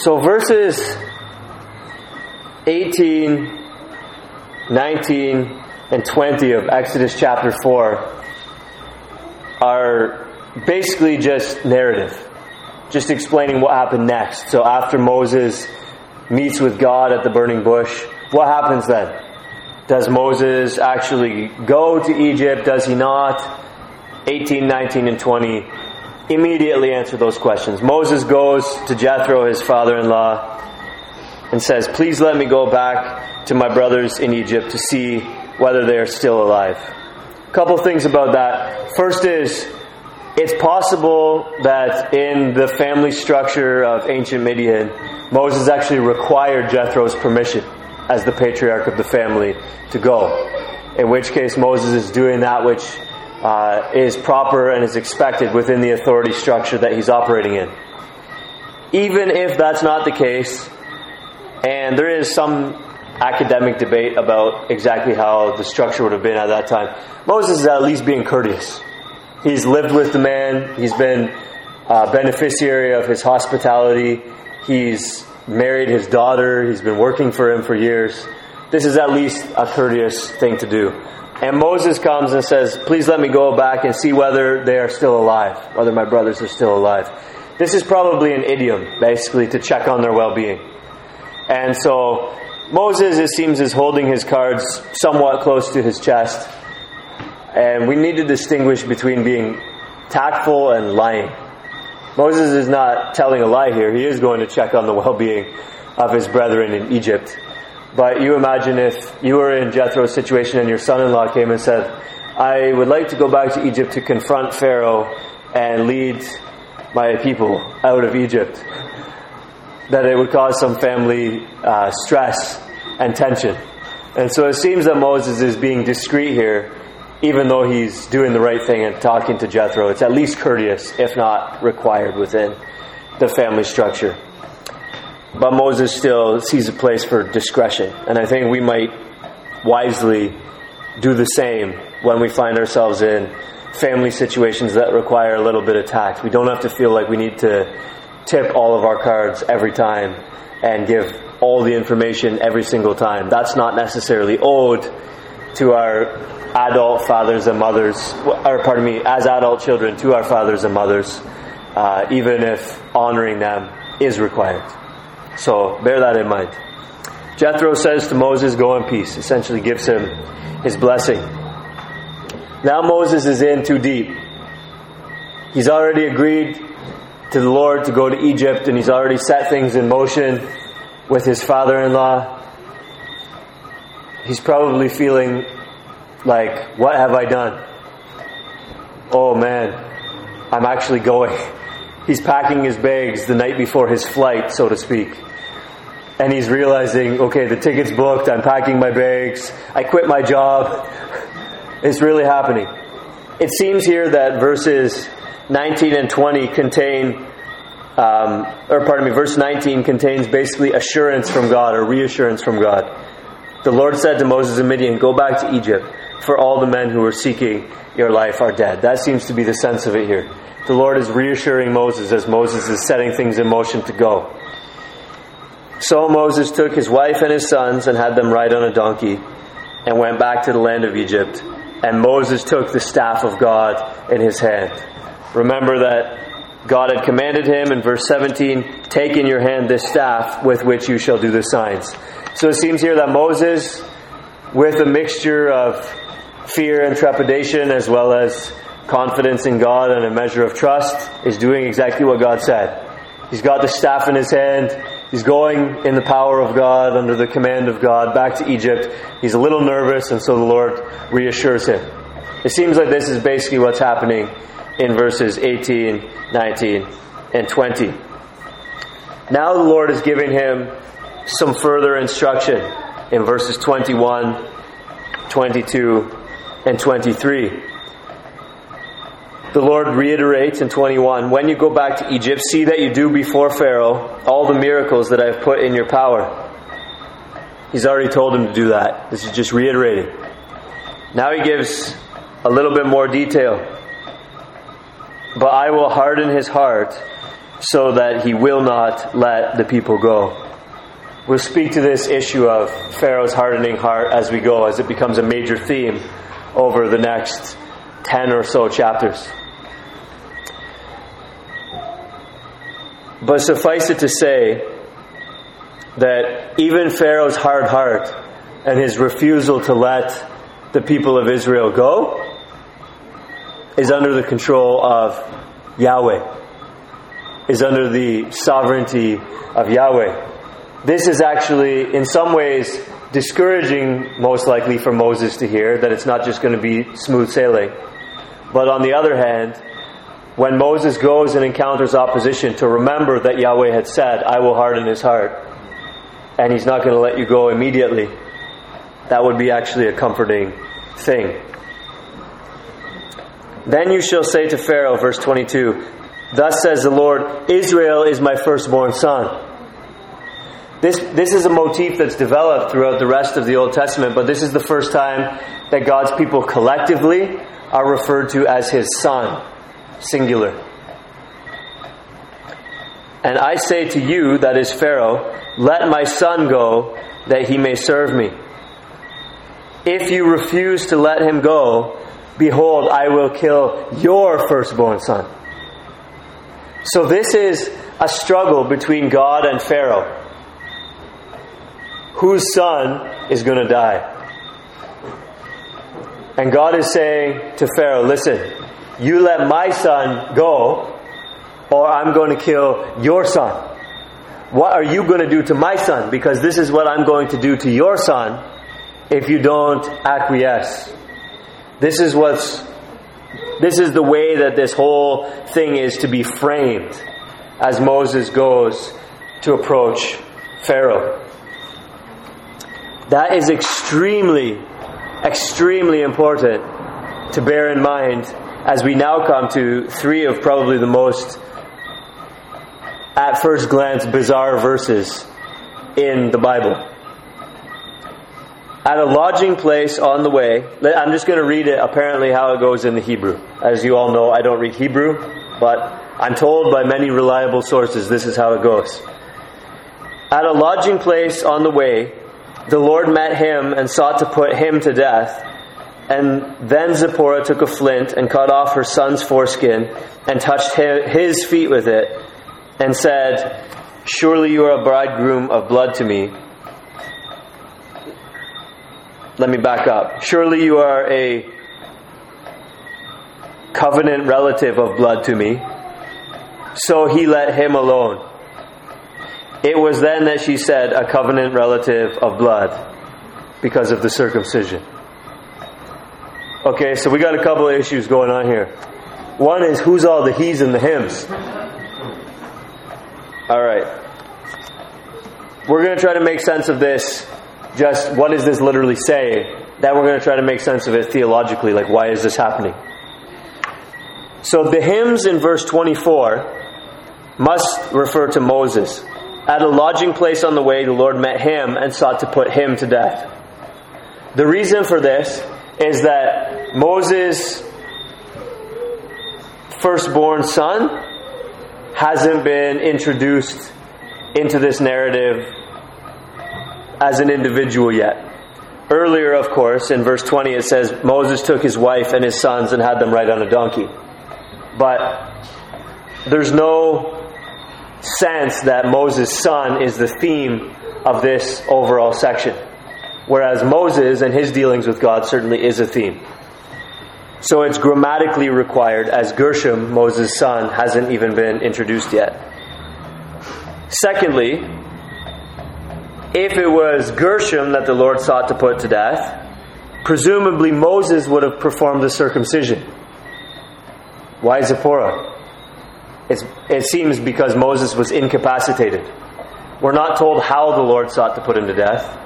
So verses 18, 19, and 20 of Exodus chapter 4 are basically just narrative, just explaining what happened next. So after Moses meets with God at the burning bush, what happens then? Does Moses actually go to Egypt? Does he not? 18, 19, and 20 immediately answer those questions. Moses goes to Jethro, his father in law, and says, Please let me go back to my brothers in Egypt to see whether they are still alive. A couple things about that. First is, it's possible that in the family structure of ancient Midian, Moses actually required Jethro's permission as the patriarch of the family to go. In which case, Moses is doing that which uh, is proper and is expected within the authority structure that he's operating in. Even if that's not the case, and there is some academic debate about exactly how the structure would have been at that time, Moses is at least being courteous. He's lived with the man, he's been a beneficiary of his hospitality, he's married his daughter, he's been working for him for years. This is at least a courteous thing to do. And Moses comes and says, Please let me go back and see whether they are still alive, whether my brothers are still alive. This is probably an idiom, basically, to check on their well being. And so Moses, it seems, is holding his cards somewhat close to his chest. And we need to distinguish between being tactful and lying. Moses is not telling a lie here. He is going to check on the well being of his brethren in Egypt. But you imagine if you were in Jethro's situation and your son in law came and said, I would like to go back to Egypt to confront Pharaoh and lead my people out of Egypt. That it would cause some family uh, stress and tension. And so it seems that Moses is being discreet here, even though he's doing the right thing and talking to Jethro. It's at least courteous, if not required within the family structure. But Moses still sees a place for discretion. And I think we might wisely do the same when we find ourselves in family situations that require a little bit of tact. We don't have to feel like we need to tip all of our cards every time and give all the information every single time. That's not necessarily owed to our adult fathers and mothers, or pardon me, as adult children to our fathers and mothers, uh, even if honoring them is required. So bear that in mind. Jethro says to Moses, Go in peace, essentially gives him his blessing. Now Moses is in too deep. He's already agreed to the Lord to go to Egypt, and he's already set things in motion with his father in law. He's probably feeling like, What have I done? Oh man, I'm actually going. He's packing his bags the night before his flight, so to speak and he's realizing, okay, the ticket's booked, I'm packing my bags, I quit my job. It's really happening. It seems here that verses 19 and 20 contain, um, or pardon me, verse 19 contains basically assurance from God or reassurance from God. The Lord said to Moses and Midian, Go back to Egypt, for all the men who are seeking your life are dead. That seems to be the sense of it here. The Lord is reassuring Moses as Moses is setting things in motion to go. So Moses took his wife and his sons and had them ride on a donkey and went back to the land of Egypt. And Moses took the staff of God in his hand. Remember that God had commanded him in verse 17, Take in your hand this staff with which you shall do the signs. So it seems here that Moses, with a mixture of fear and trepidation as well as confidence in God and a measure of trust, is doing exactly what God said. He's got the staff in his hand. He's going in the power of God, under the command of God, back to Egypt. He's a little nervous, and so the Lord reassures him. It seems like this is basically what's happening in verses 18, 19, and 20. Now the Lord is giving him some further instruction in verses 21, 22, and 23 the Lord reiterates in 21 When you go back to Egypt, see that you do before Pharaoh all the miracles that I've put in your power. He's already told him to do that. This is just reiterating. Now he gives a little bit more detail. But I will harden his heart so that he will not let the people go. We'll speak to this issue of Pharaoh's hardening heart as we go, as it becomes a major theme over the next 10 or so chapters. But suffice it to say that even Pharaoh's hard heart and his refusal to let the people of Israel go is under the control of Yahweh, is under the sovereignty of Yahweh. This is actually, in some ways, discouraging, most likely, for Moses to hear that it's not just going to be smooth sailing. But on the other hand, when Moses goes and encounters opposition, to remember that Yahweh had said, I will harden his heart, and he's not going to let you go immediately, that would be actually a comforting thing. Then you shall say to Pharaoh, verse 22, Thus says the Lord, Israel is my firstborn son. This, this is a motif that's developed throughout the rest of the Old Testament, but this is the first time that God's people collectively are referred to as his son, singular. And I say to you, that is Pharaoh, let my son go that he may serve me. If you refuse to let him go, behold, I will kill your firstborn son. So this is a struggle between God and Pharaoh whose son is going to die. And God is saying to Pharaoh, listen, you let my son go, or I'm going to kill your son. What are you going to do to my son? Because this is what I'm going to do to your son if you don't acquiesce. This is what's this is the way that this whole thing is to be framed as Moses goes to approach Pharaoh. That is extremely, extremely important to bear in mind as we now come to three of probably the most, at first glance, bizarre verses in the Bible. At a lodging place on the way, I'm just going to read it apparently how it goes in the Hebrew. As you all know, I don't read Hebrew, but I'm told by many reliable sources this is how it goes. At a lodging place on the way, the Lord met him and sought to put him to death. And then Zipporah took a flint and cut off her son's foreskin and touched his feet with it and said, Surely you are a bridegroom of blood to me. Let me back up. Surely you are a covenant relative of blood to me. So he let him alone. It was then that she said, a covenant relative of blood because of the circumcision. Okay, so we got a couple of issues going on here. One is who's all the he's and the hims? All right. We're going to try to make sense of this. Just what does this literally say? Then we're going to try to make sense of it theologically. Like, why is this happening? So the hims in verse 24 must refer to Moses. At a lodging place on the way, the Lord met him and sought to put him to death. The reason for this is that Moses' firstborn son hasn't been introduced into this narrative as an individual yet. Earlier, of course, in verse 20, it says Moses took his wife and his sons and had them ride on a donkey. But there's no sense that Moses' son is the theme of this overall section. Whereas Moses and his dealings with God certainly is a theme. So it's grammatically required, as Gershom, Moses' son, hasn't even been introduced yet. Secondly, if it was Gershom that the Lord sought to put to death, presumably Moses would have performed the circumcision. Why Zipporah? It's, it seems because Moses was incapacitated. We're not told how the Lord sought to put him to death.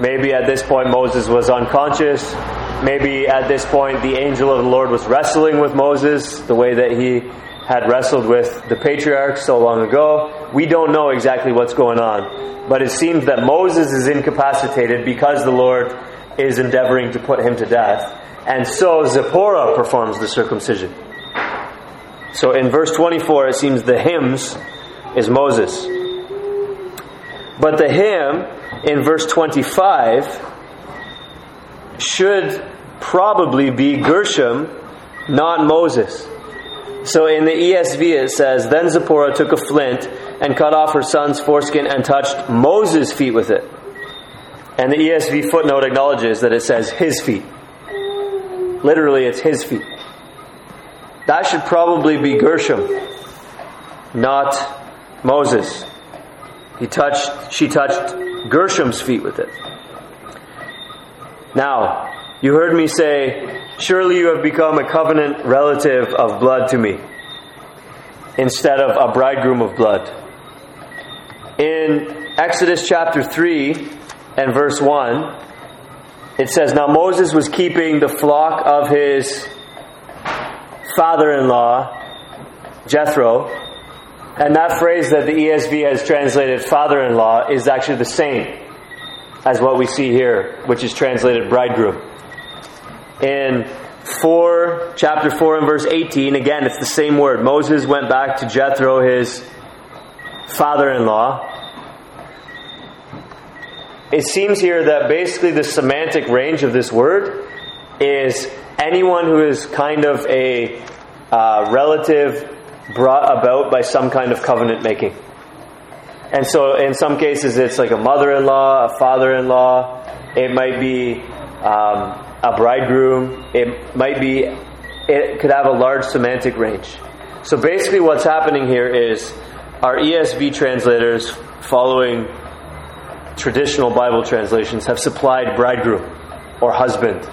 Maybe at this point Moses was unconscious. Maybe at this point the angel of the Lord was wrestling with Moses the way that he had wrestled with the patriarchs so long ago. We don't know exactly what's going on. But it seems that Moses is incapacitated because the Lord is endeavoring to put him to death. And so Zipporah performs the circumcision. So in verse 24, it seems the hims is Moses. But the him in verse 25 should probably be Gershom, not Moses. So in the ESV it says, Then Zipporah took a flint and cut off her son's foreskin and touched Moses' feet with it. And the ESV footnote acknowledges that it says his feet. Literally, it's his feet. That should probably be Gershom, not Moses. He touched, she touched Gershom's feet with it. Now, you heard me say, Surely you have become a covenant relative of blood to me, instead of a bridegroom of blood. In Exodus chapter 3 and verse 1, it says, Now Moses was keeping the flock of his father in law, Jethro. And that phrase that the ESV has translated father in law is actually the same as what we see here, which is translated bridegroom. In 4, chapter 4 and verse 18, again, it's the same word. Moses went back to Jethro, his father in law. It seems here that basically the semantic range of this word is anyone who is kind of a uh, relative brought about by some kind of covenant making. And so in some cases it's like a mother-in-law, a father-in-law, it might be um, a bridegroom, it might be, it could have a large semantic range. So basically what's happening here is our ESV translators following traditional Bible translations have supplied bridegroom or husband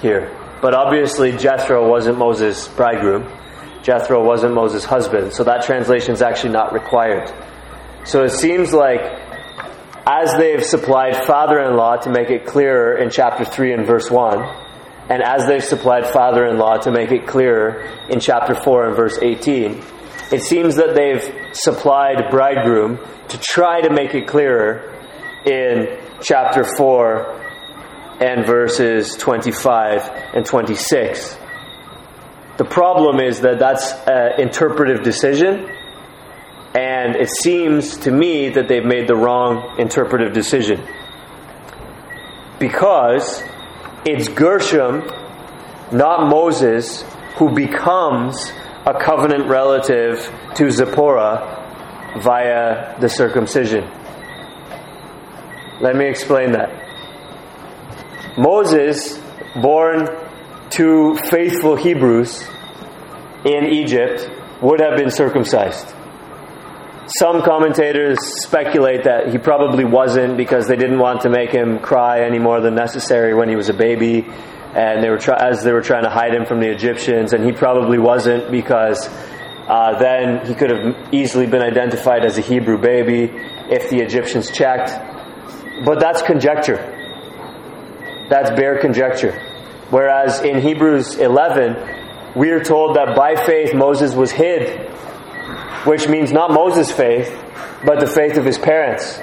here. But obviously, Jethro wasn't Moses' bridegroom. Jethro wasn't Moses' husband. So that translation is actually not required. So it seems like as they've supplied father in law to make it clearer in chapter 3 and verse 1, and as they've supplied father in law to make it clearer in chapter 4 and verse 18, it seems that they've supplied bridegroom to try to make it clearer in chapter 4 and verses 25 and 26. The problem is that that's an interpretive decision, and it seems to me that they've made the wrong interpretive decision. Because it's Gershom, not Moses, who becomes a covenant relative to Zipporah via the circumcision. Let me explain that. Moses, born to faithful Hebrews in Egypt, would have been circumcised. Some commentators speculate that he probably wasn't because they didn't want to make him cry any more than necessary when he was a baby, and they were try- as they were trying to hide him from the Egyptians, and he probably wasn't because uh, then he could have easily been identified as a Hebrew baby if the Egyptians checked. But that's conjecture. That's bare conjecture. Whereas in Hebrews 11, we are told that by faith Moses was hid, which means not Moses' faith, but the faith of his parents,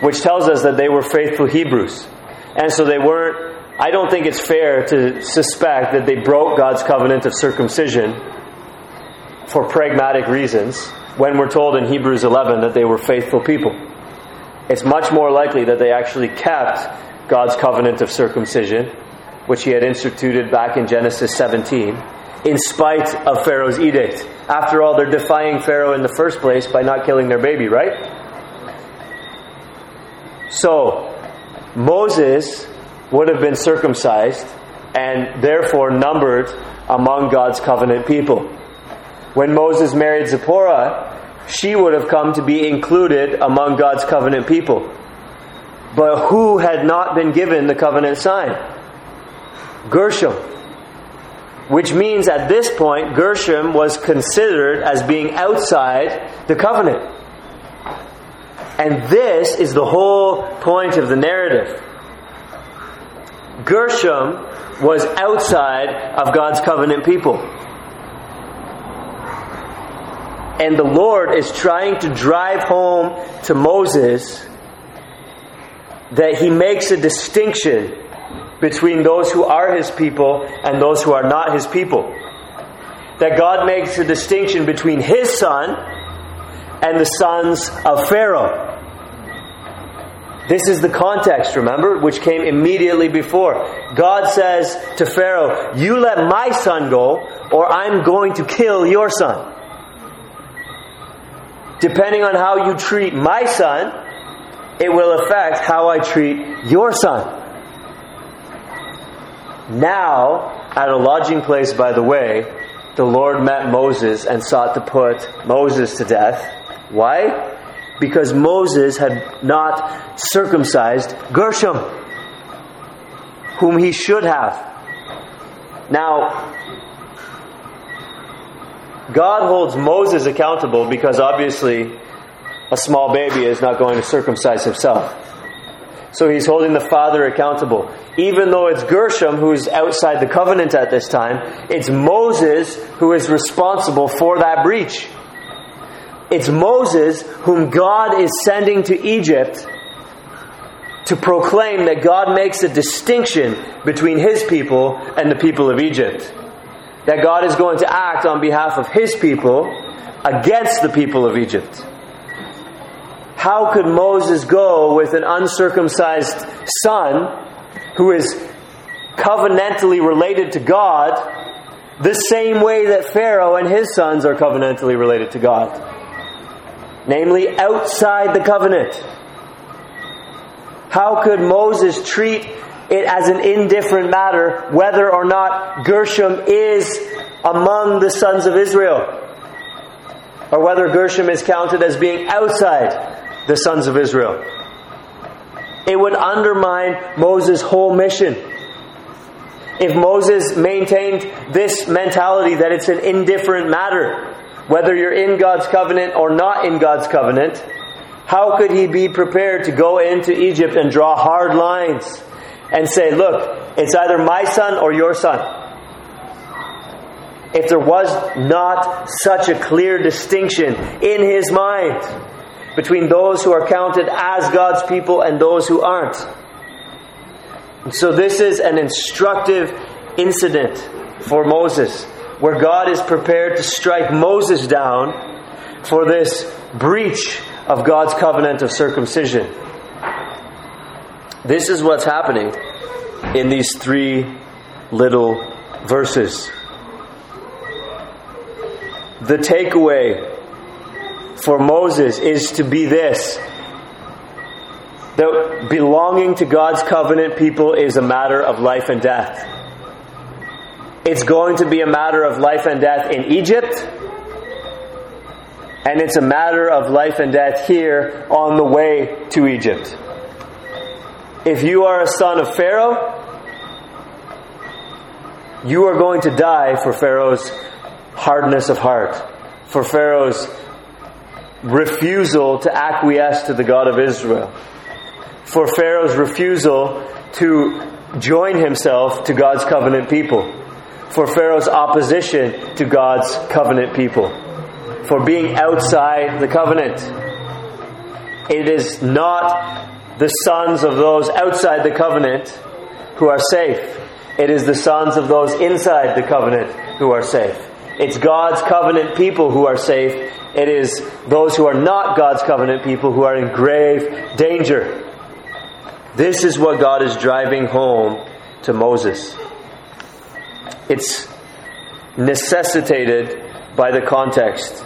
which tells us that they were faithful Hebrews. And so they weren't, I don't think it's fair to suspect that they broke God's covenant of circumcision for pragmatic reasons when we're told in Hebrews 11 that they were faithful people. It's much more likely that they actually kept God's covenant of circumcision, which he had instituted back in Genesis 17, in spite of Pharaoh's edict. After all, they're defying Pharaoh in the first place by not killing their baby, right? So, Moses would have been circumcised and therefore numbered among God's covenant people. When Moses married Zipporah, she would have come to be included among God's covenant people but who had not been given the covenant sign? Gershom. Which means at this point, Gershom was considered as being outside the covenant. And this is the whole point of the narrative. Gershom was outside of God's covenant people. And the Lord is trying to drive home to Moses that he makes a distinction between those who are his people and those who are not his people. that God makes a distinction between his son and the sons of Pharaoh. This is the context, remember, which came immediately before. God says to Pharaoh, You let my son go, or I'm going to kill your son. Depending on how you treat my son, it will affect how I treat your son. Now, at a lodging place by the way, the Lord met Moses and sought to put Moses to death. Why? Because Moses had not circumcised Gershom, whom he should have. Now, God holds Moses accountable because obviously a small baby is not going to circumcise himself. So he's holding the father accountable. Even though it's Gershom who's outside the covenant at this time, it's Moses who is responsible for that breach. It's Moses whom God is sending to Egypt to proclaim that God makes a distinction between his people and the people of Egypt that God is going to act on behalf of his people against the people of Egypt. How could Moses go with an uncircumcised son who is covenantally related to God the same way that Pharaoh and his sons are covenantally related to God? Namely, outside the covenant. How could Moses treat it as an indifferent matter whether or not Gershom is among the sons of Israel, or whether Gershom is counted as being outside the sons of Israel. It would undermine Moses' whole mission. If Moses maintained this mentality that it's an indifferent matter, whether you're in God's covenant or not in God's covenant, how could he be prepared to go into Egypt and draw hard lines and say, look, it's either my son or your son. If there was not such a clear distinction in his mind between those who are counted as God's people and those who aren't. And so, this is an instructive incident for Moses where God is prepared to strike Moses down for this breach of God's covenant of circumcision. This is what's happening in these three little verses. The takeaway for Moses is to be this that belonging to God's covenant people is a matter of life and death. It's going to be a matter of life and death in Egypt, and it's a matter of life and death here on the way to Egypt. If you are a son of Pharaoh, you are going to die for Pharaoh's hardness of heart, for Pharaoh's refusal to acquiesce to the God of Israel, for Pharaoh's refusal to join himself to God's covenant people, for Pharaoh's opposition to God's covenant people, for being outside the covenant. It is not the sons of those outside the covenant who are safe. It is the sons of those inside the covenant who are safe. It's God's covenant people who are safe. It is those who are not God's covenant people who are in grave danger. This is what God is driving home to Moses. It's necessitated by the context.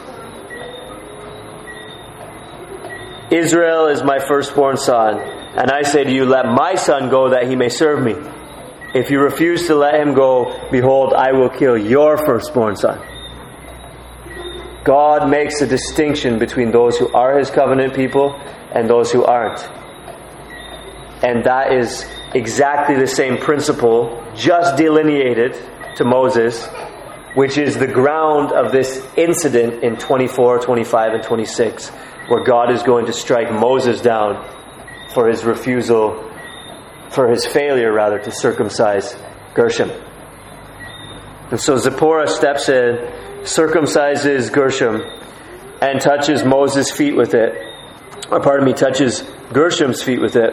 Israel is my firstborn son, and I say to you, let my son go that he may serve me. If you refuse to let him go, behold, I will kill your firstborn son. God makes a distinction between those who are his covenant people and those who aren't. And that is exactly the same principle, just delineated to Moses, which is the ground of this incident in 24, 25, and 26 where God is going to strike Moses down for his refusal, for his failure, rather, to circumcise Gershom. And so Zipporah steps in, circumcises Gershom, and touches Moses' feet with it, or pardon me, touches Gershom's feet with it,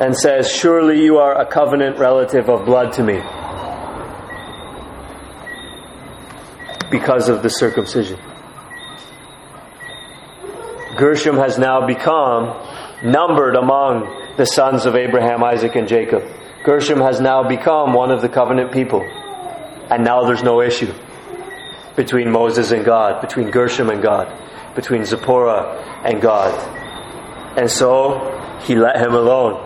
and says, Surely you are a covenant relative of blood to me. because of the circumcision. Gershom has now become numbered among the sons of Abraham, Isaac, and Jacob. Gershom has now become one of the covenant people. And now there's no issue between Moses and God, between Gershom and God, between Zipporah and God. And so he let him alone.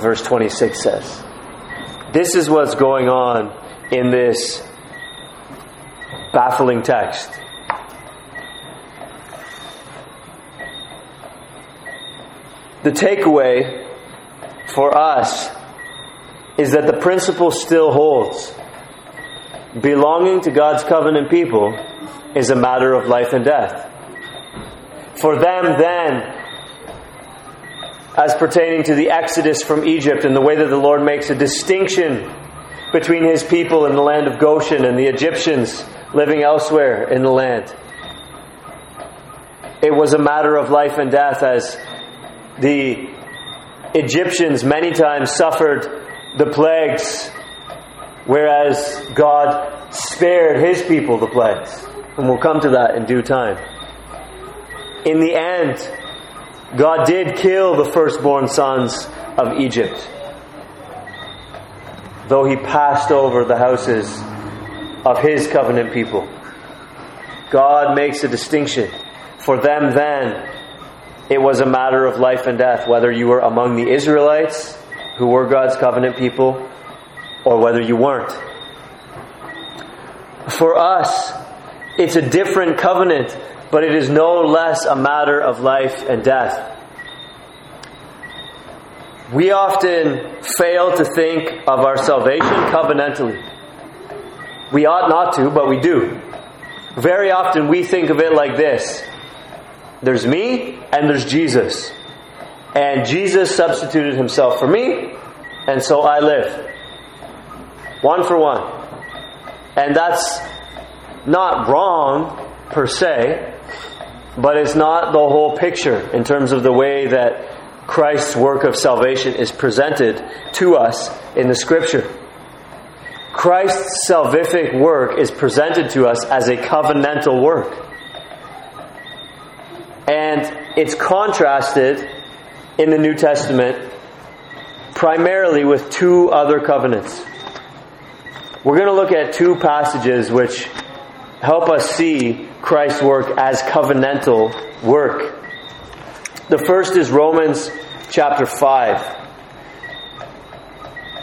Verse 26 says. This is what's going on in this baffling text. The takeaway for us is that the principle still holds. Belonging to God's covenant people is a matter of life and death. For them, then, as pertaining to the exodus from Egypt and the way that the Lord makes a distinction between his people in the land of Goshen and the Egyptians living elsewhere in the land. It was a matter of life and death as the Egyptians many times suffered the plagues, whereas God spared his people the plagues. And we'll come to that in due time. In the end, God did kill the firstborn sons of Egypt, though he passed over the houses of his covenant people. God makes a distinction. For them then, it was a matter of life and death, whether you were among the Israelites, who were God's covenant people, or whether you weren't. For us, it's a different covenant, but it is no less a matter of life and death. We often fail to think of our salvation covenantally. We ought not to, but we do. Very often we think of it like this there's me and there's Jesus. And Jesus substituted himself for me, and so I live. One for one. And that's not wrong per se, but it's not the whole picture in terms of the way that Christ's work of salvation is presented to us in the Scripture. Christ's salvific work is presented to us as a covenantal work. And it's contrasted in the New Testament primarily with two other covenants. We're going to look at two passages which help us see Christ's work as covenantal work. The first is Romans chapter 5,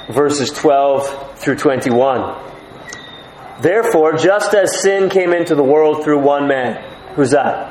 verses 12 through 21. Therefore, just as sin came into the world through one man, who's that?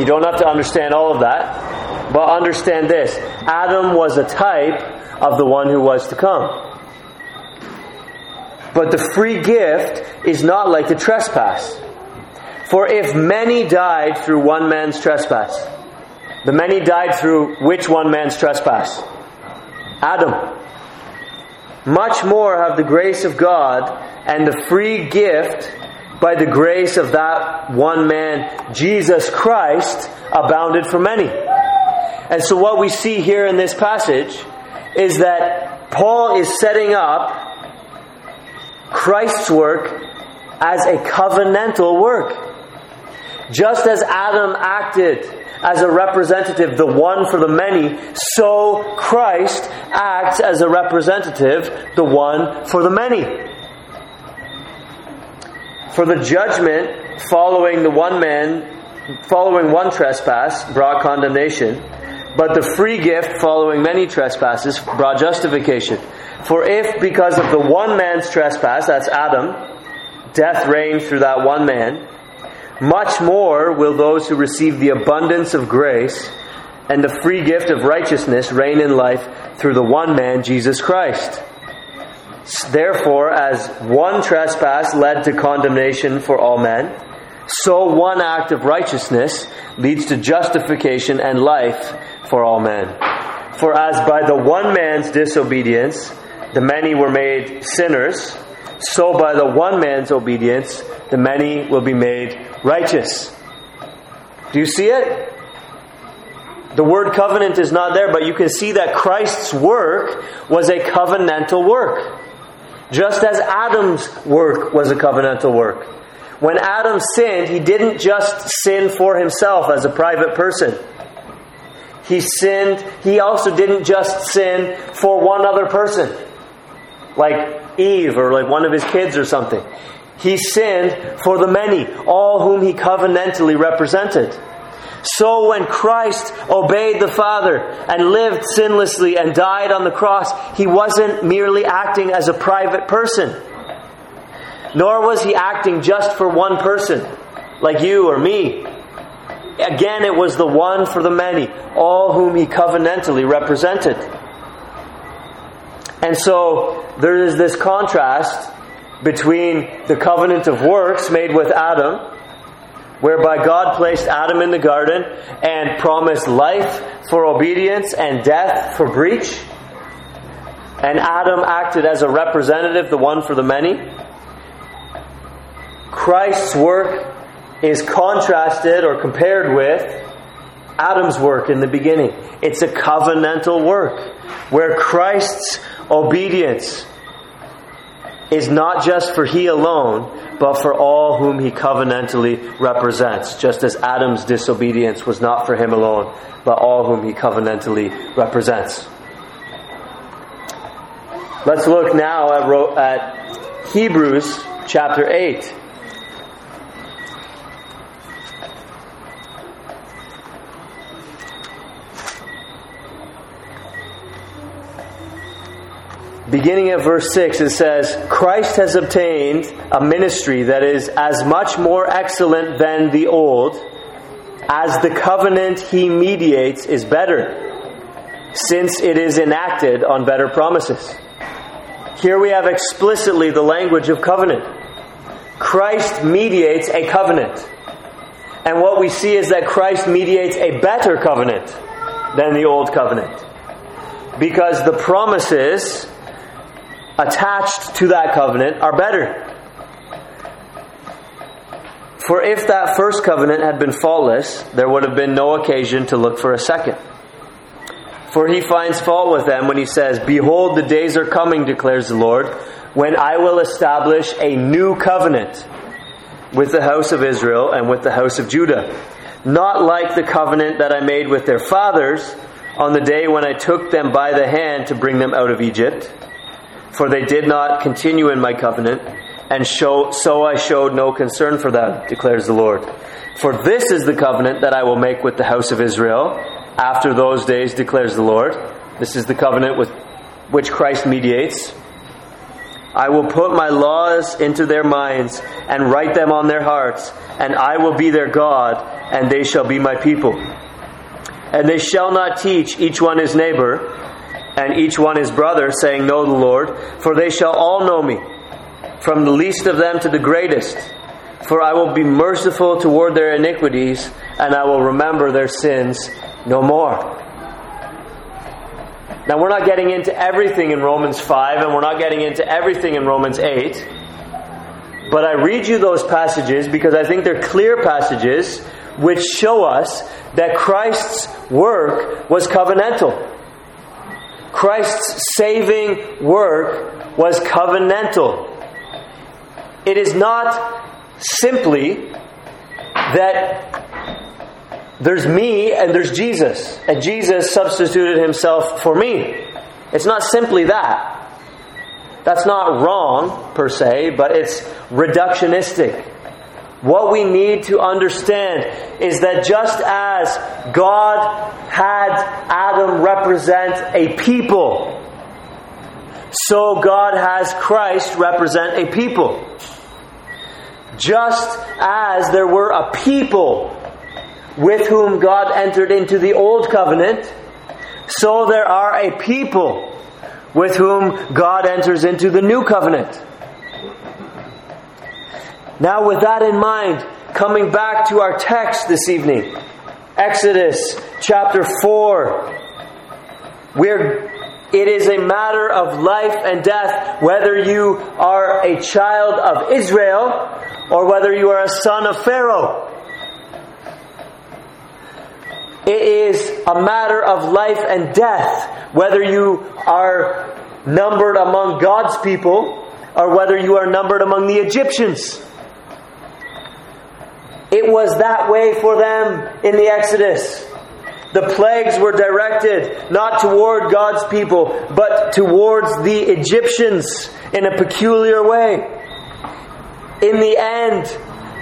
You don't have to understand all of that, but understand this Adam was a type of the one who was to come. But the free gift is not like the trespass. For if many died through one man's trespass, the many died through which one man's trespass? Adam. Much more have the grace of God and the free gift by the grace of that one man, Jesus Christ, abounded for many. And so what we see here in this passage is that Paul is setting up Christ's work as a covenantal work. Just as Adam acted as a representative, the one for the many, so Christ acts as a representative, the one for the many. For the judgment following the one man, following one trespass, brought condemnation, but the free gift following many trespasses brought justification. For if, because of the one man's trespass, that's Adam, death reigned through that one man, much more will those who receive the abundance of grace and the free gift of righteousness reign in life through the one man, Jesus Christ. Therefore, as one trespass led to condemnation for all men, so one act of righteousness leads to justification and life for all men. For as by the one man's disobedience the many were made sinners, so by the one man's obedience the many will be made righteous. Do you see it? The word covenant is not there, but you can see that Christ's work was a covenantal work. Just as Adam's work was a covenantal work. When Adam sinned, he didn't just sin for himself as a private person. He sinned, he also didn't just sin for one other person, like Eve or like one of his kids or something. He sinned for the many, all whom he covenantally represented. So when Christ obeyed the Father and lived sinlessly and died on the cross, he wasn't merely acting as a private person. Nor was he acting just for one person, like you or me. Again, it was the one for the many, all whom he covenantally represented. And so there is this contrast between the covenant of works made with Adam, whereby God placed Adam in the garden and promised life for obedience and death for breach. And Adam acted as a representative, the one for the many. Christ's work is contrasted or compared with Adam's work in the beginning. It's a covenantal work where Christ's obedience is not just for he alone, but for all whom he covenantally represents, just as Adam's disobedience was not for him alone, but all whom he covenantally represents. Let's look now at, at Hebrews chapter 8. Beginning at verse 6, it says, Christ has obtained a ministry that is as much more excellent than the old, as the covenant he mediates is better, since it is enacted on better promises. Here we have explicitly the language of covenant. Christ mediates a covenant. And what we see is that Christ mediates a better covenant than the old covenant. Because the promises attached to that covenant are better. For if that first covenant had been faultless, there would have been no occasion to look for a second. For he finds fault with them when he says, Behold, the days are coming, declares the Lord, when I will establish a new covenant with the house of Israel and with the house of Judah. Not like the covenant that I made with their fathers on the day when I took them by the hand to bring them out of Egypt for they did not continue in my covenant, and show, so I showed no concern for them, declares the Lord. For this is the covenant that I will make with the house of Israel after those days, declares the Lord. This is the covenant with which Christ mediates. I will put my laws into their minds and write them on their hearts, and I will be their God, and they shall be my people. And they shall not teach each one his neighbor and each one his brother, saying, Know the Lord, for they shall all know me, from the least of them to the greatest. For I will be merciful toward their iniquities, and I will remember their sins no more. Now, we're not getting into everything in Romans 5, and we're not getting into everything in Romans 8. But I read you those passages because I think they're clear passages which show us that Christ's work was covenantal. Christ's saving work was covenantal. It is not simply that there's me and there's Jesus, and Jesus substituted himself for me. It's not simply that. That's not wrong per se, but it's reductionistic. What we need to understand is that just as God had Adam represent a people, so God has Christ represent a people. Just as there were a people with whom God entered into the old covenant, so there are a people with whom God enters into the new covenant. Now, with that in mind, coming back to our text this evening, Exodus chapter 4, where it is a matter of life and death whether you are a child of Israel or whether you are a son of Pharaoh. It is a matter of life and death whether you are numbered among God's people or whether you are numbered among the Egyptians. It was that way for them in the Exodus. The plagues were directed not toward God's people, but towards the Egyptians in a peculiar way. In the end,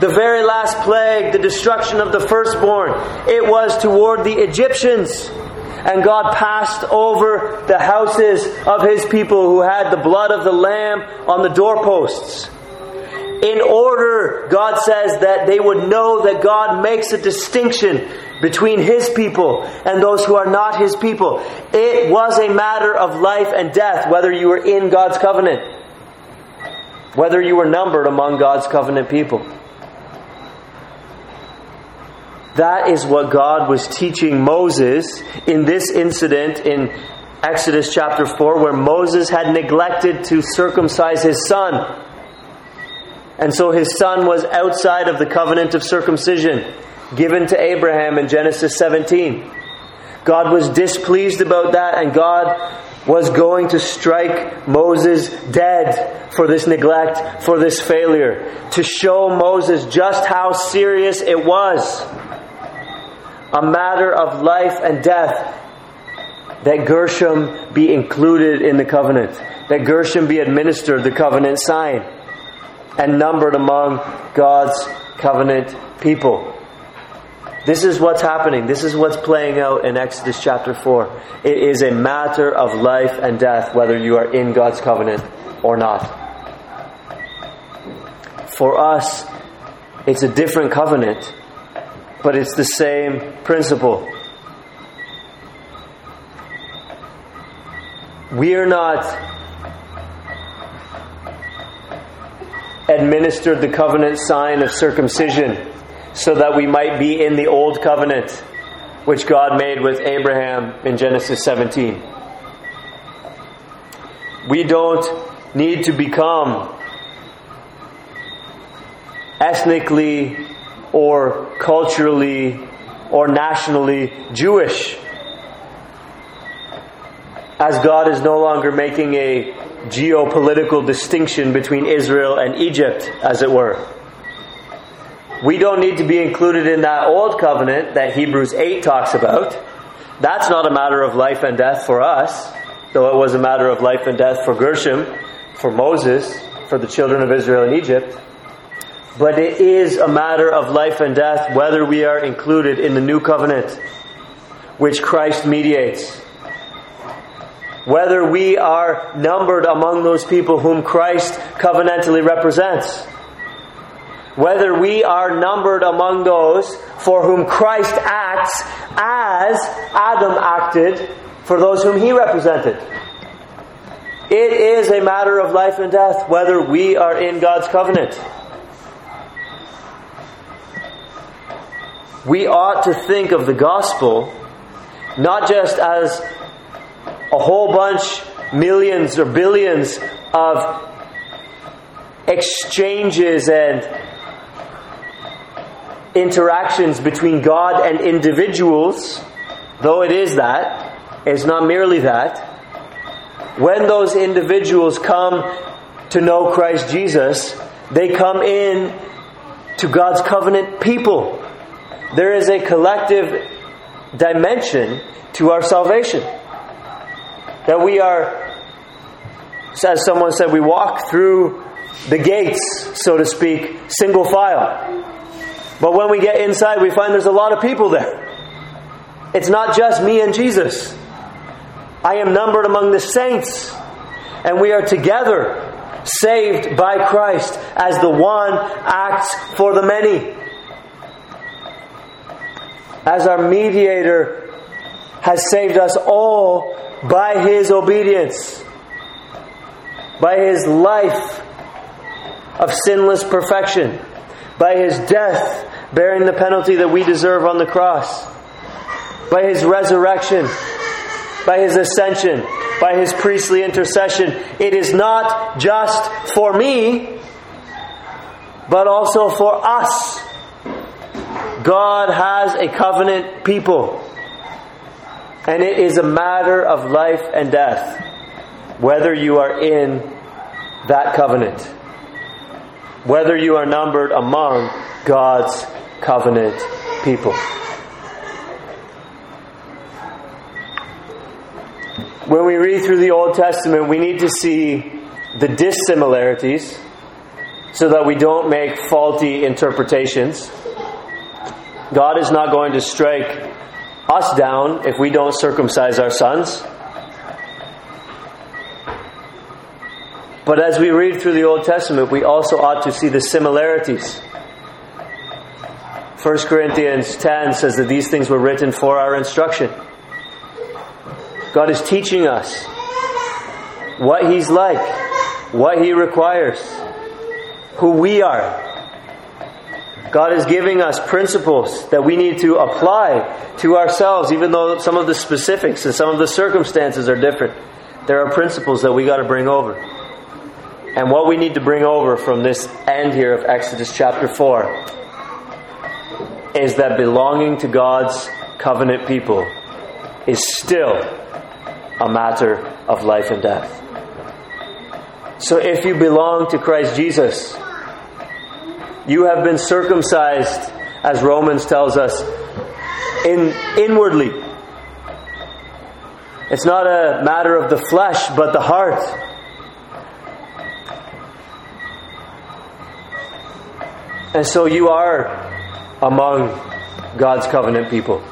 the very last plague, the destruction of the firstborn, it was toward the Egyptians. And God passed over the houses of his people who had the blood of the Lamb on the doorposts in order, God says, that they would know that God makes a distinction between His people and those who are not His people. It was a matter of life and death whether you were in God's covenant, whether you were numbered among God's covenant people. That is what God was teaching Moses in this incident in Exodus chapter 4, where Moses had neglected to circumcise his son. And so his son was outside of the covenant of circumcision given to Abraham in Genesis 17. God was displeased about that, and God was going to strike Moses dead for this neglect, for this failure, to show Moses just how serious it was. A matter of life and death that Gershom be included in the covenant, that Gershom be administered the covenant sign and numbered among God's covenant people. This is what's happening. This is what's playing out in Exodus chapter 4. It is a matter of life and death whether you are in God's covenant or not. For us, it's a different covenant, but it's the same principle. We are not administered the covenant sign of circumcision so that we might be in the old covenant which God made with Abraham in Genesis 17. We don't need to become ethnically or culturally or nationally Jewish. As God is no longer making a geopolitical distinction between Israel and Egypt, as it were. We don't need to be included in that old covenant that Hebrews 8 talks about. That's not a matter of life and death for us, though it was a matter of life and death for Gershom, for Moses, for the children of Israel in Egypt. But it is a matter of life and death whether we are included in the new covenant, which Christ mediates whether we are numbered among those people whom Christ covenantally represents. Whether we are numbered among those for whom Christ acts as Adam acted for those whom he represented. It is a matter of life and death whether we are in God's covenant. We ought to think of the gospel not just as a whole bunch, millions or billions of exchanges and interactions between God and individuals, though it is that, it's not merely that. When those individuals come to know Christ Jesus, they come in to God's covenant people. There is a collective dimension to our salvation. That we are, as someone said, we walk through the gates, so to speak, single file. But when we get inside, we find there's a lot of people there. It's not just me and Jesus. I am numbered among the saints, and we are together, saved by Christ, as the one acts for the many. As our mediator has saved us all by his obedience. by his life of sinless perfection, by his death bearing the penalty that we deserve on the cross, by his resurrection, by his ascension, by his priestly intercession. It is not just for me, but also for us. God has a covenant people. And it is a matter of life and death whether you are in that covenant, whether you are numbered among God's covenant people. When we read through the Old Testament, we need to see the dissimilarities so that we don't make faulty interpretations. God is not going to strike us down if we don't circumcise our sons. But as we read through the Old Testament, we also ought to see the similarities. 1 Corinthians 10 says that these things were written for our instruction. God is teaching us what He's like, what He requires, who we are. God is giving us principles that we need to apply to ourselves, even though some of the specifics and some of the circumstances are different. There are principles that we got to bring over. And what we need to bring over from this end here of Exodus chapter 4 is that belonging to God's covenant people is still a matter of life and death. So if you belong to Christ Jesus, you have been circumcised, as Romans tells us, in inwardly. It's not a matter of the flesh, but the heart. And so you are among God's covenant people.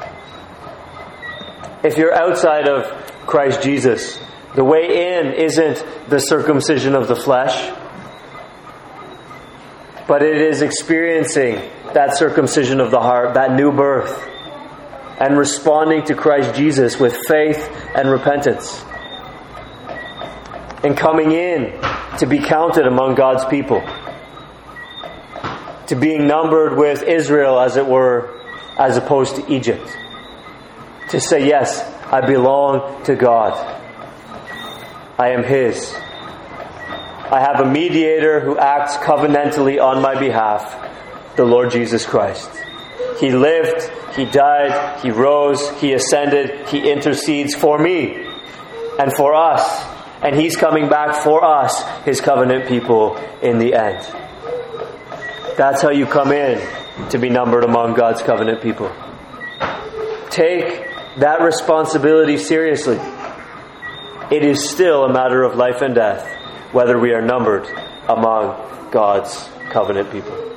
If you're outside of Christ Jesus, the way in isn't the circumcision of the flesh, but it is experiencing that circumcision of the heart, that new birth, and responding to Christ Jesus with faith and repentance. And coming in to be counted among God's people to being numbered with Israel, as it were, as opposed to Egypt. To say, yes, I belong to God. I am His. I have a mediator who acts covenantally on my behalf, the Lord Jesus Christ. He lived, He died, He rose, He ascended, He intercedes for me and for us. And He's coming back for us, His covenant people, in the end. That's how you come in to be numbered among God's covenant people. Take that responsibility seriously. It is still a matter of life and death whether we are numbered among God's covenant people.